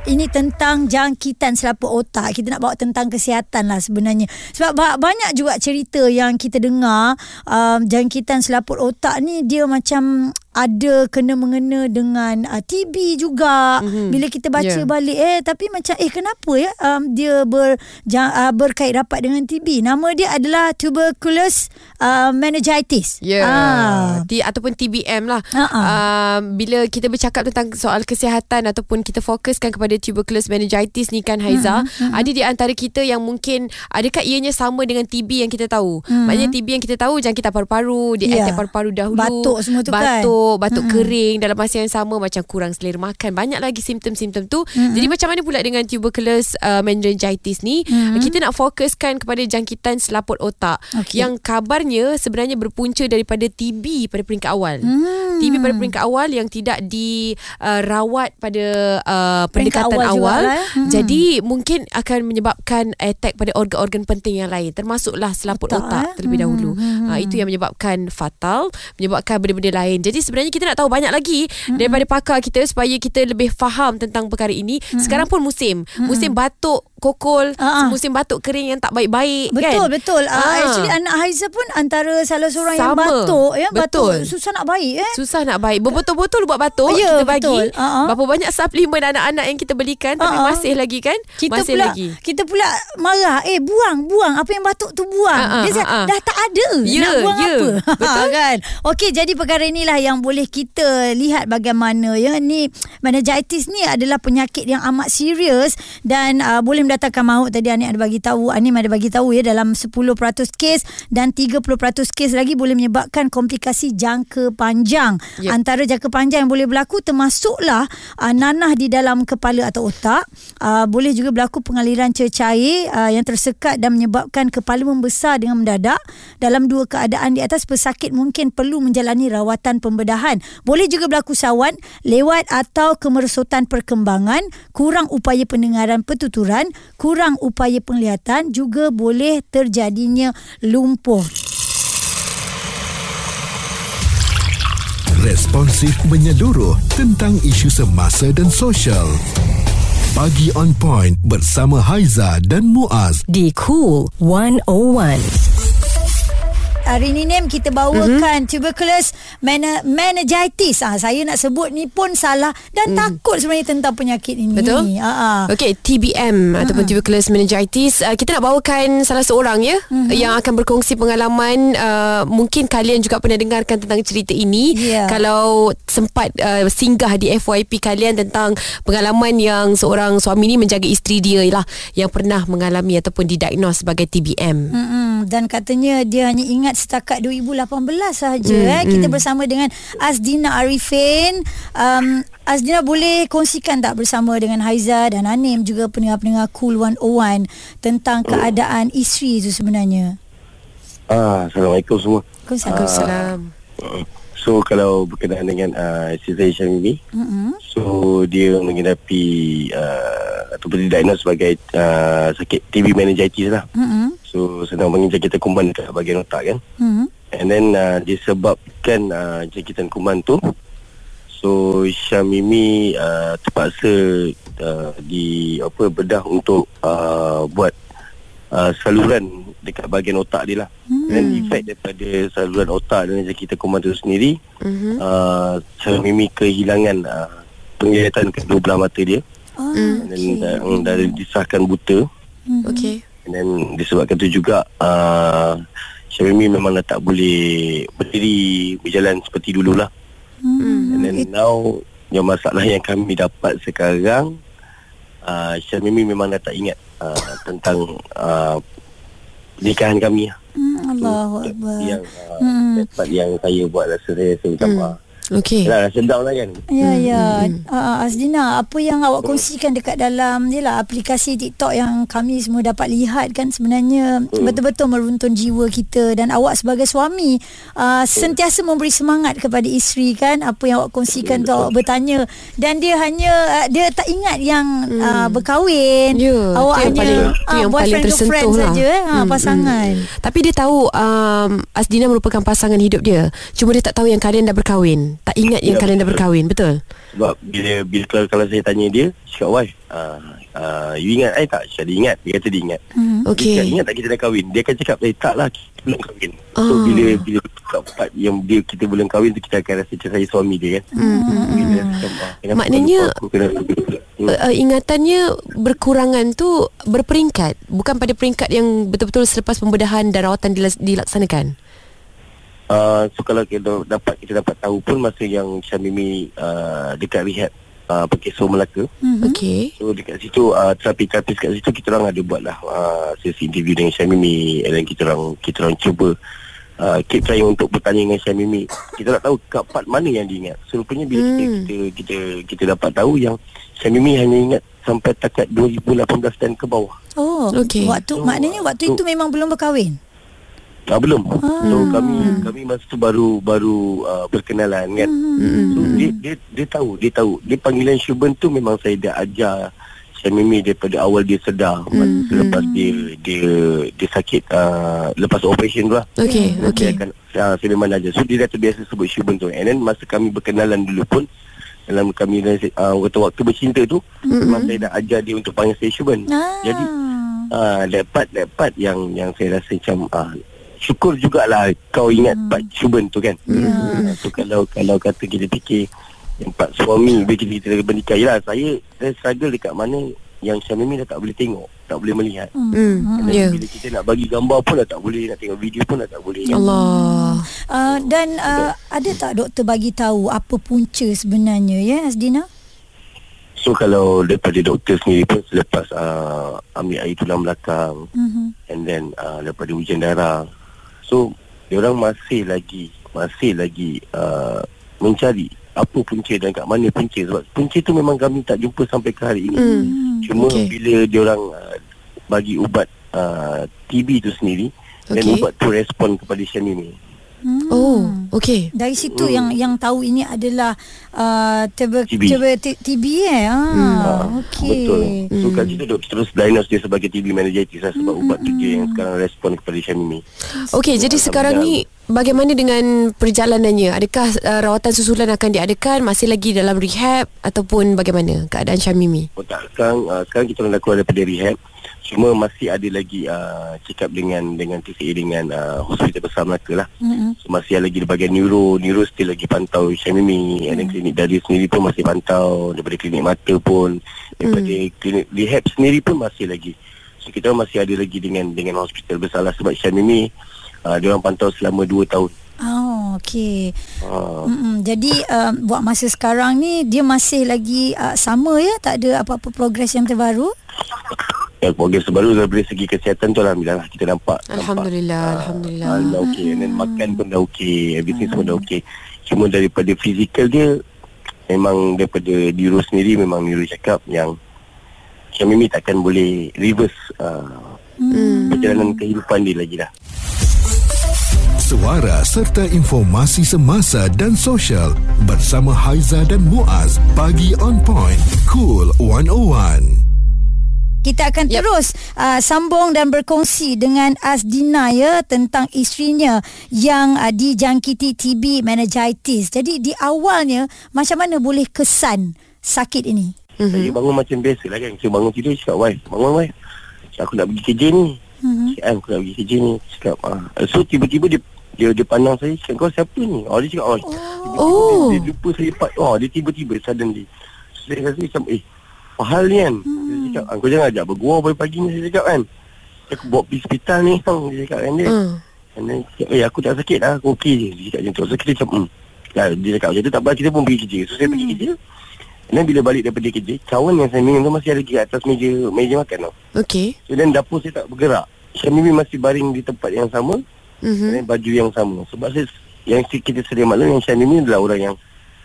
Ini tentang jangkitan selaput otak. Kita nak bawa tentang kesihatan lah sebenarnya. Sebab ba- banyak juga cerita yang kita dengar um, jangkitan selaput otak ni dia macam ada kena mengena dengan uh, TB juga mm-hmm. bila kita baca yeah. Balik eh tapi macam eh kenapa ya um, dia ber uh, berkait rapat dengan TB nama dia adalah tuberculosis uh, meningitis Ya, Ah. yeah. T ataupun TBM lah. Ha-ha. Uh, bila kita bercakap tentang soal kesihatan ataupun kita fokuskan kepada tuberculosis meningitis ni kan Haiza, mm-hmm. ada di antara kita yang mungkin adakah ianya sama dengan TB yang kita tahu? Mm-hmm. Maknanya TB yang kita tahu jangkitan paru-paru, dia Ya. attack paru-paru dahulu. Batuk semua tu kan? batuk, Batuk, mm-hmm. kering dalam masa yang sama macam kurang selera makan. Banyak lagi simptom-simptom tu. Mm-hmm. Jadi macam mana pula dengan tuberculosis uh, meningitis ni? Mm-hmm. Kita nak fokuskan kepada jangkitan selaput otak Okey. yang kabarnya sebenarnya berpunca daripada TB pada peringkat awal. Hmm. TB pada peringkat awal yang tidak dirawat uh, pada uh, Peringkat pendekatan awal awal. jugalah, eh. Hmm. Jadi mungkin akan menyebabkan attack pada organ-organ penting yang lain termasuklah selaput Otak, otak eh. terlebih Hmm, dahulu. Uh, itu yang menyebabkan fatal, menyebabkan benda-benda lain. Jadi sebenarnya kita nak tahu banyak lagi Hmm. daripada pakar kita supaya kita lebih faham tentang perkara ini. Sekarang pun musim. Musim batuk, kokol, Hmm. Ah, ah. musim batuk kering yang tak baik-baik kan. Betul betul. Uh, Ah. actually anak Haiza pun antara salah seorang yang Sama. batuk ya batuk Betul. susah nak baik eh. Susah nak baik Berbotol-botol buat batuk Ya, Kita bagi betul. Uh-uh. Berapa banyak suplemen anak-anak Yang kita belikan Tapi Uh-uh. masih lagi kan Kita Masih pula lagi kita pula marah eh buang buang apa yang batuk tu buang. Ah, Dia ah. dah tak ada Ya, nak buang ya. apa. Betul. kan. Okey jadi perkara inilah yang boleh kita lihat bagaimana ya ni meningitis ni adalah penyakit yang amat serius dan uh, boleh mendatangkan maut tadi Anik ada bagi tahu Anim ada bagi tahu ya dalam 10% kes dan 30% kes lagi boleh menyebabkan komplikasi jangka panjang. Yep. Antara jangka panjang yang boleh berlaku termasuklah uh, nanah di dalam kepala atau otak. Uh, boleh juga berlaku pengaliran cecair uh, yang tersekat dan menyebabkan kepala membesar dengan mendadak. Dalam dua keadaan di atas pesakit mungkin perlu menjalani rawatan pembedahan. Boleh juga berlaku sawan lewat atau kemerosotan perkembangan, kurang upaya pendengaran pertuturan, kurang upaya penglihatan juga boleh terjadinya lumpuh. Responsif menyeluruh tentang isu semasa dan sosial. Pagi on point bersama Haiza dan Muaz. Di Cool 101. Hari ini Nem kita bawakan mm-hmm. tuberculosis mena- meningitis. Ah saya nak sebut ni pun salah dan mm. takut sebenarnya tentang penyakit ini. Betul. Ah. Okey, TBM uh-huh. ataupun tuberculosis meningitis. Uh, kita nak bawakan salah seorang ya uh-huh. yang akan berkongsi pengalaman. Uh, mungkin kalian juga pernah dengarkan tentang cerita ini. Ya. Kalau sempat uh, singgah di FYP kalian tentang pengalaman yang seorang suami ni menjaga isteri dia lah yang pernah mengalami ataupun didiagnos sebagai TBM. Mm-mm. Dan katanya dia hanya ingat setakat 2018 sahaja mm, eh. Kita bersama dengan Azdina Arifin. Um, Azdina boleh kongsikan tak bersama dengan Haiza dan Anim juga pendengar-pendengar Cool 101 tentang keadaan isteri itu sebenarnya. Ah, Assalamualaikum semua. Waalaikumsalam. So kalau berkenaan dengan uh, saya Syamimi, Mm-mm. so dia menghadapi uh, ataupun didiagnos sebagai uh, sakit TB meningitis lah. Mm-mm. So senang panggil jangkitan kuman dekat bahagian otak kan. Mm-mm. And then uh, disebabkan uh, jangkitan kuman tu, so Syamimi uh, terpaksa uh, di apa bedah untuk uh, buat uh, saluran dekat bahagian otak dia lah. Hmm. Dan efek daripada saluran otak dengan jangkitan kuman tu sendiri, Mhm. uh, Syamimi kehilangan uh, penglihatan kedua belah mata dia. Oh, And then uh, dah disahkan buta. Okey. And then disebabkan tu juga uh, Syamimi memang dah tak boleh berdiri berjalan seperti dululah. Hmm. And then now yang masalah yang kami dapat sekarang uh, Syamimi memang dah tak ingat uh, tentang uh, nikahan kami lah. Hmm, Allahu So, Akbar. Yang uh, Hmm. yang saya buat rasa saya saya minta maaf. Okey. Yalah, rasa down lah kan. Ya ya. Uh, Azdina, apa yang awak kongsikan dekat dalam lah aplikasi TikTok yang kami semua dapat lihat kan sebenarnya betul-betul meruntun jiwa kita dan awak sebagai suami uh, sentiasa memberi semangat kepada isteri kan apa yang awak kongsikan tu awak bertanya dan dia hanya uh, dia tak ingat yang uh, berkahwin. Ya, awak tu yang hanya paling- tu ah, yang paling boyfriend tersentuh girlfriend lah. saja eh, ha, Hmm, pasangan. Tapi dia tahu um, Asdina merupakan pasangan hidup dia. Cuma dia tak tahu yang kalian dah berkahwin. Tak ingat yang Ya, kalian dah berkahwin, betul? Sebab bila bila kalau, kalau saya tanya dia, cakap wife, uh, uh, you ingat I tak? Dia ingat. Dia kata dia ingat. Hmm. Dia Okey. cakap, ingat tak kita dah kahwin? Dia akan cakap, eh tak lah, kita belum kahwin. So Ah. bila bila kat part yang dia kita belum kahwin tu kita akan rasa macam saya suami dia kan. Hmm. Bila rasa macam, ah, kenapa Maknanya- aku, aku? Hmm. Uh, uh, ingatannya berkurangan tu berperingkat bukan pada peringkat yang betul-betul selepas pembedahan dan rawatan dilaksanakan. Uh, so kalau kita dapat kita dapat tahu pun masa yang Syamimi uh, dekat rehab uh, Pekeso Melaka. Mhm. Okey. So dekat situ uh, terapi-terapi kat situ kita orang ada buat lah uh, sesi interview dengan Syamimi and then kita orang kita orang cuba uh, keep trying untuk bertanya dengan Syamimi. Kita nak tahu kat part mana yang dia ingat. So rupanya bila kita, Hmm. kita kita kita dapat tahu yang Syamimi hanya ingat sampai takat 2018 dan ke bawah. Oh, Okey. waktu So, maknanya waktu so- itu memang belum berkahwin. Ah belum. Ah. So kami kami masa tu baru baru uh, berkenalan kan. Hmm. So dia dia dia tahu, dia tahu. Dia panggilan Syuban tu memang saya dah ajar Syamimi daripada awal dia sedar masa selepas dia dia dia sakit uh, lepas operation tu lah. Okey, okey. Saya, akan, uh, saya memang ajar. So dia dah terbiasa sebut Syuban tu. And then masa kami berkenalan dulu pun dalam kami uh, waktu-waktu bercinta tu memang saya dah ajar dia untuk panggil saya Syuban. Ah. Jadi Ah, that part, that part yang yang saya rasa macam ah, syukur jugalah kau ingat hmm. part Syuban tu kan. Hmm. So kalau kalau kata kita fikir yang part suami bila kita, kita bernikah Yelah saya saya struggle dekat mana yang Syamimi dah tak boleh tengok, tak boleh melihat. Hmm. And then Ya. Bila kita nak bagi gambar pun dah tak boleh, nak tengok video pun dah tak boleh. Kan? Allah. Uh, dan uh, ada tak doktor bagi tahu apa punca sebenarnya ya Asdina? So kalau daripada doktor sendiri pun selepas uh, ambil air tulang belakang Mhm. and then uh, daripada hujan darah. So orang masih lagi masih lagi uh, mencari apa punca dan kat mana punca sebab punca tu memang kami tak jumpa sampai ke hari ini. Hmm. Cuma okay. bila diorang uh, bagi ubat uh, TB tu sendiri okay. dan ubat tu respon kepada Syamimi. Hmm. Oh, okey. Dari situ Hmm. yang yang tahu ini adalah uh, TB. eh. Ah, Ah, okey. Betul. So kat situ doktor terus diagnose dia sebagai TB meningitis lah sebab ubat tu yang sekarang respon kepada Syamimi. Okey, jadi sekarang ni bagaimana dengan perjalanannya? Adakah uh, rawatan susulan akan diadakan? Masih lagi dalam rehab ataupun bagaimana keadaan Syamimi? Oh tak, sekarang, uh, sekarang kita dah keluar daripada rehab Cuma masih ada lagi uh, check up dengan dengan TCA dengan uh, hospital besar Melaka lah. Mm-mm. so, Masih lagi di bahagian neuro. Neuro still lagi pantau Syamimi And then klinik dari sendiri pun masih pantau. Daripada klinik mata pun. Daripada klinik rehab sendiri pun masih lagi. So kita masih ada lagi dengan dengan hospital besar lah. Sebab Syamimi uh, Dia orang pantau selama 2 tahun Oh, okey. uh, Mm-mm. Jadi uh, buat masa sekarang ni dia masih lagi uh, sama ya, tak ada apa-apa progres yang terbaru. Ya, progres terbaru dari segi kesihatan tu Alhamdulillah lah kita nampak Alhamdulillah, nampak, Alhamdulillah. ah, dah okey and then makan pun dah okey everything semua dah okey cuma daripada fizikal dia memang daripada neuro sendiri memang neuro cakap yang Syamimi takkan boleh reverse uh, Hmm. perjalanan kehidupan dia lagi dah Suara serta informasi semasa dan sosial bersama Haiza dan Muaz pagi on point cool 101 Kita akan Yep. terus uh, sambung dan berkongsi dengan Asdina ya tentang isterinya yang uh, dijangkiti TB meningitis. Jadi di awalnya macam mana boleh kesan sakit ini? mm-hmm. saya bangun macam biasa lah kan saya bangun tidur cakap wife bangun wife aku nak pergi kerja ni Mhm. cakap "Am, aku nak pergi kerja ni cakap ah. so tiba-tiba dia dia dia pandang saya cakap kau siapa ni? Oh dia cakap oh, Oh. Dia, dia lupa saya part Oh dia tiba-tiba suddenly. So, Saya rasa macam Eh apa hal ni kan? Hmm. Dia cakap "Ah, Kau jangan ajak bergurau pagi-pagi ni Saya cakap kan. Aku bawa pergi hospital ni tau Dia cakap kan dia. Hmm. And then cakap, Eh aku tak sakit lah Aku okey je. Dia cakap macam tu. So kita macam hmm. Ya, dia cakap macam tu tak apa Kita pun pergi kerja. So saya pergi kerja. And then bila balik daripada kerja Cawan yang saya minum tu Masih ada di atas meja Meja makan tau. Okey. So then dapur saya tak bergerak. Syamimi masih baring di tempat yang sama Mhm. dan baju yang sama Sebab saya Yang kita sedia maklum Yang Syamimi adalah orang yang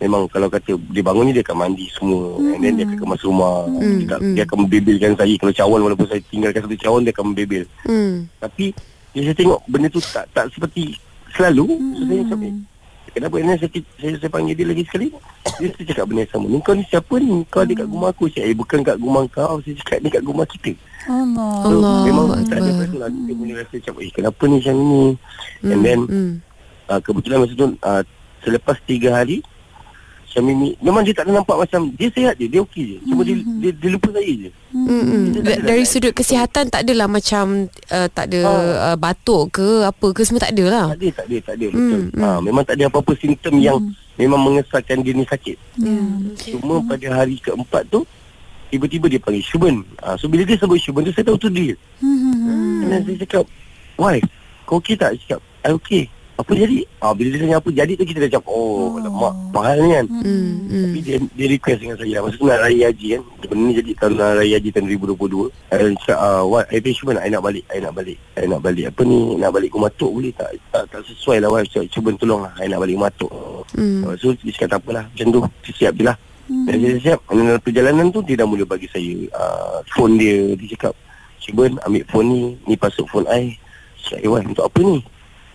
Memang kalau kata dia bangun ni dia akan mandi semua hmm. And then dia akan kemas rumah Hmm, dia, tak, hmm. dia akan membebelkan saya Kalau cawan walaupun saya tinggalkan satu cawan Dia akan membebel Hmm. Tapi Dia saya tengok benda tu tak tak seperti Selalu hmm. So saya Kenapa? Ni saya, saya, saya panggil dia lagi sekali Dia saya cakap benda yang sama. Ni kau ni siapa ni? Kau ada kat rumah aku Saya eh, bukan kat rumah kau. Saya cakap ni kat rumah kita. Allah. So, Allah memang tak ada lah Dia boleh rasa macam Eh kenapa ni macam ni? And then hmm. uh, Kebetulan masa tu uh, Selepas tiga hari Syamimi Memang dia tak ada nampak macam Dia sihat je Dia okey je Cuma dia, dia, dia lupa saya je Hmm. Dia tak Dari dah- sudut kesihatan tak adalah macam uh, tak ada Ah. uh, batuk ke apa ke semua tak ada lah. Tak ada tak ada tak ada Hmm, betul. hmm. Ha, memang tak ada apa-apa simptom yang memang mengesahkan dia ni sakit. Hmm. Cuma pada hari keempat tu tiba-tiba dia panggil Shuben. Ha, so bila dia sebut Shuben tu saya tahu tu dia. Hmm. Dan saya cakap, "Why? Kau okey tak?" Dia cakap, "I okey." Apa jadi? Ah bila dia tanya apa jadi tu kita dah cakap, "Oh, alamak, mahal ni kan." Hmm. hmm. Tapi dia, dia request dengan saya Masa tu nak raya haji kan Benda ni jadi tahun nak raya haji tahun 2022 Saya cakap uh, What I pay Syuban I nak balik I nak balik I nak balik Apa ni Nak balik Kumatuk boleh tak Tak, tak sesuai lah Wai Cakap Syuban tolong lah I nak balik Kumatuk Hmm. uh, So dia cakap tak apalah Macam tu siap je lah Dan dia siap Dan dalam perjalanan tu Dia dah mula bagi saya uh, Phone dia Dia cakap Syuban ambil phone ni Ni password phone I Cakap eh Wai untuk apa ni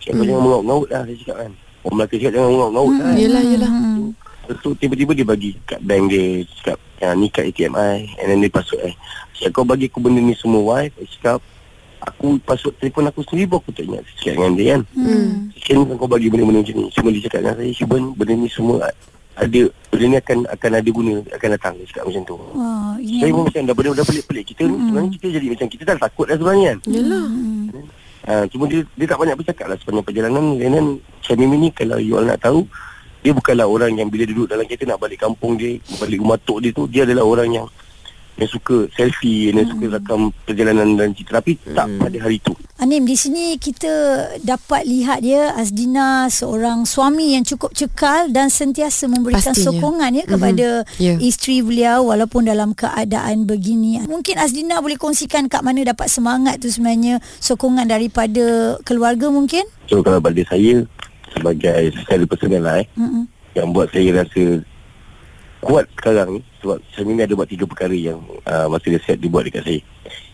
Cakap kau Hmm. jangan mengaut-ngaut lah Dia cakap kan. Orang Melaka cakap jangan mengaut-ngaut lah Yelah yelah. Hmm. Lepas tu tiba-tiba dia bagi kat bank dia Cakap ya, ni kat ATMI And then dia password eh. Cakap kau bagi aku benda ni semua wife. Dia cakap Aku password telefon aku sendiri pun aku tak ingat. Saya cakap dengan dia kan. Hmm. Kan kau bagi benda-benda macam ni. Cuma dia cakap dengan saya Syuban benda ni semua ada Benda ni akan akan ada guna Akan datang. Dia cakap macam tu. Wah, ini Saya pun macam dah benda-benda pelik-pelik. Kita ni sebenarnya kita jadi macam Kita dah takut dah sebenarnya kan. Yelah. Ha, cuma dia, dia tak banyak bercakap lah sepanjang perjalanan. Then Syamimi ni kalau you all nak tahu Dia bukanlah orang yang bila duduk dalam kereta nak balik kampung dia Balik rumah tok dia tu Dia adalah orang yang Yang suka selfie Yang suka rakam perjalanan dan cerita Tapi tak pada hari tu Anim di sini kita dapat lihat dia Azdina seorang suami yang cukup cekal dan sentiasa memberikan Pastinya. sokongan ya kepada Mhm. Ya. isteri beliau walaupun dalam keadaan begini. Mungkin Azdina boleh kongsikan kat mana dapat semangat tu sebenarnya sokongan daripada keluarga mungkin? So kalau pada saya Sebagai secara personal lah eh Mm-mm. Yang buat saya rasa Kuat sekarang ni Sebab Syamimi ada buat tiga perkara yang uh, Masa dia siap dia buat dekat saya.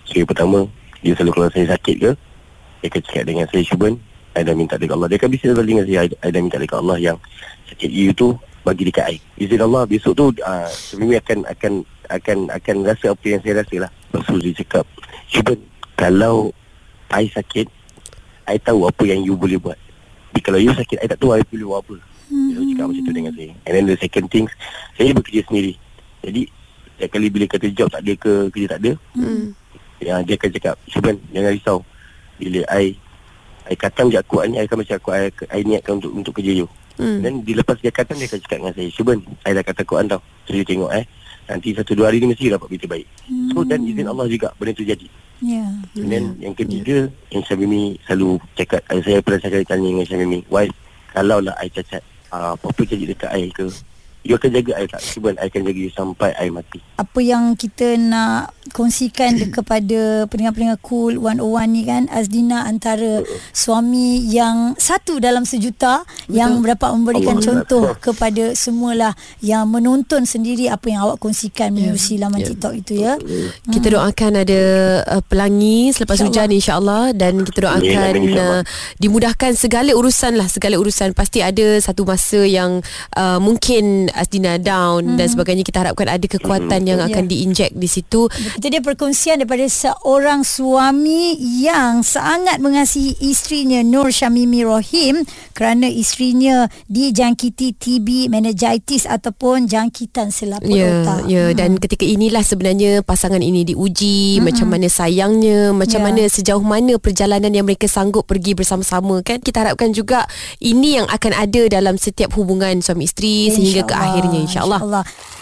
So yang pertama Dia selalu kalau saya sakit ke? Dia akan cakap dengan saya Syuban I dah minta dekat Allah. Dia akan bisik selalu dengan saya I dah minta dekat Allah yang Sakit you tu Bagi dekat I. Izin Allah Besok tu uh, Syamimi akan Akan akan akan rasa apa yang saya rasa lah. Lepas tu dia cakap Syuban Kalau I sakit I tahu apa yang you boleh buat. Tapi kalau you sakit I tak tahu I boleh buat apa dia selalu cakap macam tu dengan saya. And then the second things Saya bekerja sendiri. Jadi Setiap kali bila kata job tak ada ke Kerja tak ada Hmm. ya, Dia akan cakap Syuban jangan risau. Bila I I katam je aku ni I akan macam aku I, I niatkan untuk untuk kerja you. Hmm. Dan dilepas dia katam Dia akan cakap dengan saya Syuban I dah kata Quran tau. So you tengok eh. Nanti satu dua hari ni Mesti dapat berita baik. So dan izin Allah juga Benda tu jadi. Ya. And then yang ketiga Yang Syamimi selalu cakap Saya pernah cakap tanya dengan Syamimi Wife Kalau lah I cacat uh, Apa-apa jadi dekat I ke? You akan jaga I tak? Cuba I akan jaga you Sampai I mati. Apa yang kita nak kongsikan kepada pendengar-pendengar cool 101 ni kan Azdina antara suami yang satu dalam sejuta Betul. yang dapat memberikan Allah contoh Akbar. kepada semualah yang menonton sendiri apa yang awak kongsikan menerusi laman Ya. TikTok itu ya. Kita doakan ada uh, pelangi selepas InsyaAllah. hujan insya-Allah dan kita doakan Amin, amin, insyaAllah. uh, dimudahkan segala urusan lah segala urusan pasti ada satu masa yang uh, mungkin Asdina down dan sebagainya kita harapkan ada kekuatan yang Ya. akan diinjek di situ Itu dia perkongsian daripada seorang suami yang sangat mengasihi isterinya Nur Syamimi Rohim kerana isterinya dijangkiti TB, meningitis ataupun jangkitan selaput Ya, otak. ya dan ketika inilah sebenarnya pasangan ini diuji macam mana sayangnya, macam Ya. mana sejauh mana perjalanan yang mereka sanggup pergi bersama-sama kan. Kita harapkan juga ini yang akan ada dalam setiap hubungan suami isteri sehingga ke akhirnya insya-Allah. InsyaAllah.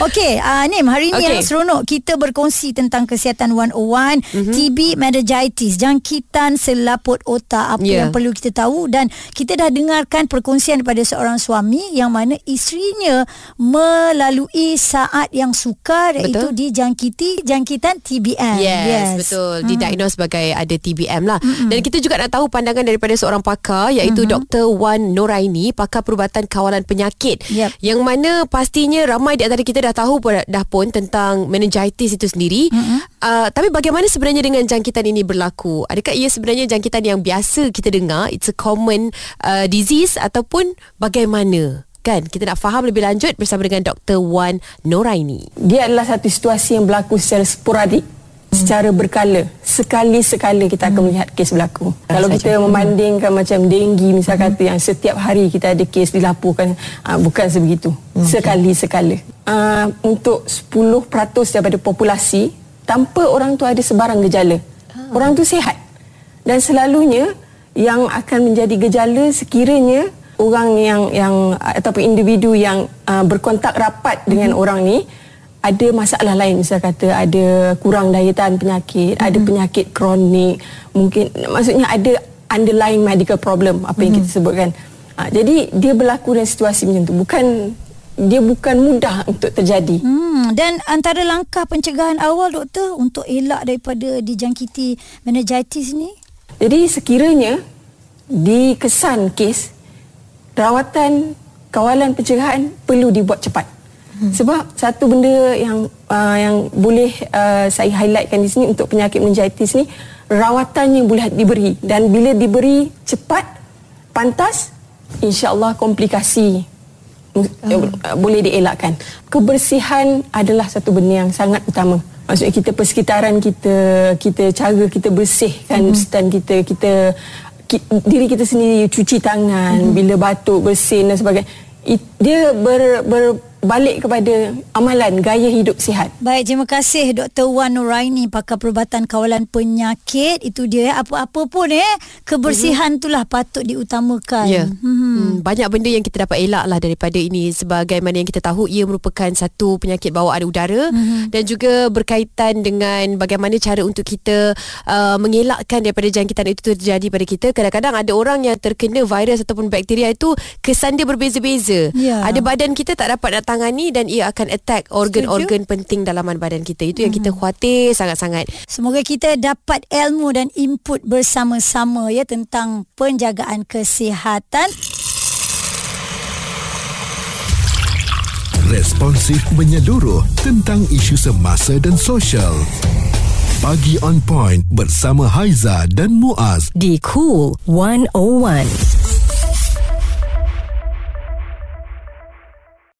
Okey, uh, Nim, hari ini Okey. yang seronok kita berkongsi tentang kesihatan 101, mm-hmm. TB, meningitis, jangkitan selaput otak, apa Ya. yang perlu kita tahu dan kita dah dengarkan perkongsian daripada seorang suami yang mana isterinya melalui saat yang sukar iaitu Betul. dijangkiti jangkitan TBM. Yes, betul. Didiagnose sebagai ada TBM lah. Dan kita juga nak tahu pandangan daripada seorang pakar iaitu Dr. Wan Noraini, pakar perubatan kawalan penyakit. Yep. Yang mana pastinya ramai di antara kita dah tahu pun- dah pun tentang meningitis itu sendiri. Uh, tapi bagaimana sebenarnya dengan jangkitan ini berlaku? Adakah ia sebenarnya jangkitan yang biasa kita dengar? It's a common uh, disease ataupun bagaimana? Kan kita nak faham lebih lanjut bersama dengan Dr. Wan Noraini. dia adalah satu situasi yang berlaku secara sporadik secara berkala sekali-sekala kita akan melihat kes berlaku. Kalau kita membandingkan macam denggi misal kata yang setiap hari kita ada kes dilaporkan uh, bukan sebegitu. Sekali-sekala. Uh, untuk 10% daripada populasi tanpa orang tu ada sebarang gejala. Orang tu sihat. Dan selalunya yang akan menjadi gejala sekiranya orang yang yang ataupun individu yang uh, berkontak rapat dengan orang ni ada masalah lain misal kata ada kurang daya tahan penyakit, ada penyakit kronik, mungkin maksudnya ada underlying medical problem apa yang kita sebutkan. Ha, jadi dia berlaku dalam situasi macam tu. Bukan dia bukan mudah untuk terjadi. Hmm, dan antara langkah pencegahan awal doktor untuk elak daripada dijangkiti meningitis ni? Jadi sekiranya dikesan kes rawatan kawalan pencegahan perlu dibuat cepat. Hmm. Sebab satu benda yang uh, yang boleh uh, saya highlightkan di sini untuk penyakit meningitis ni rawatannya boleh diberi dan bila diberi cepat pantas insya-Allah komplikasi uh, boleh dielakkan. Kebersihan adalah satu benda yang sangat utama. Maksudnya kita persekitaran kita, kita cara kita bersihkan mm-hmm. stand kita, kita ki, diri kita sendiri cuci tangan mm-hmm. bila batuk, bersin dan sebagainya. It, dia ber, berbalik kepada amalan gaya hidup sihat. Baik, terima kasih Dr. Wan Nuraini pakar perubatan kawalan penyakit. Itu dia ya. apa-apa pun eh kebersihan itulah patut diutamakan. Ya. Hmm. Hmm, banyak benda yang kita dapat elak lah daripada ini sebagaimana yang kita tahu ia merupakan satu penyakit bawaan udara mm-hmm. dan juga berkaitan dengan bagaimana cara untuk kita uh, mengelakkan daripada jangkitan itu terjadi pada kita. Kadang-kadang ada orang yang terkena virus ataupun bakteria itu kesan dia berbeza-beza. Ya. Ada badan kita tak dapat nak tangani dan ia akan attack organ-organ penting dalaman badan kita. Itu yang kita khawatir sangat-sangat. Semoga kita dapat ilmu dan input bersama-sama ya tentang penjagaan kesihatan. Responsif menyeluruh tentang isu semasa dan sosial. Pagi on point bersama Haiza dan Muaz. Di Cool 101.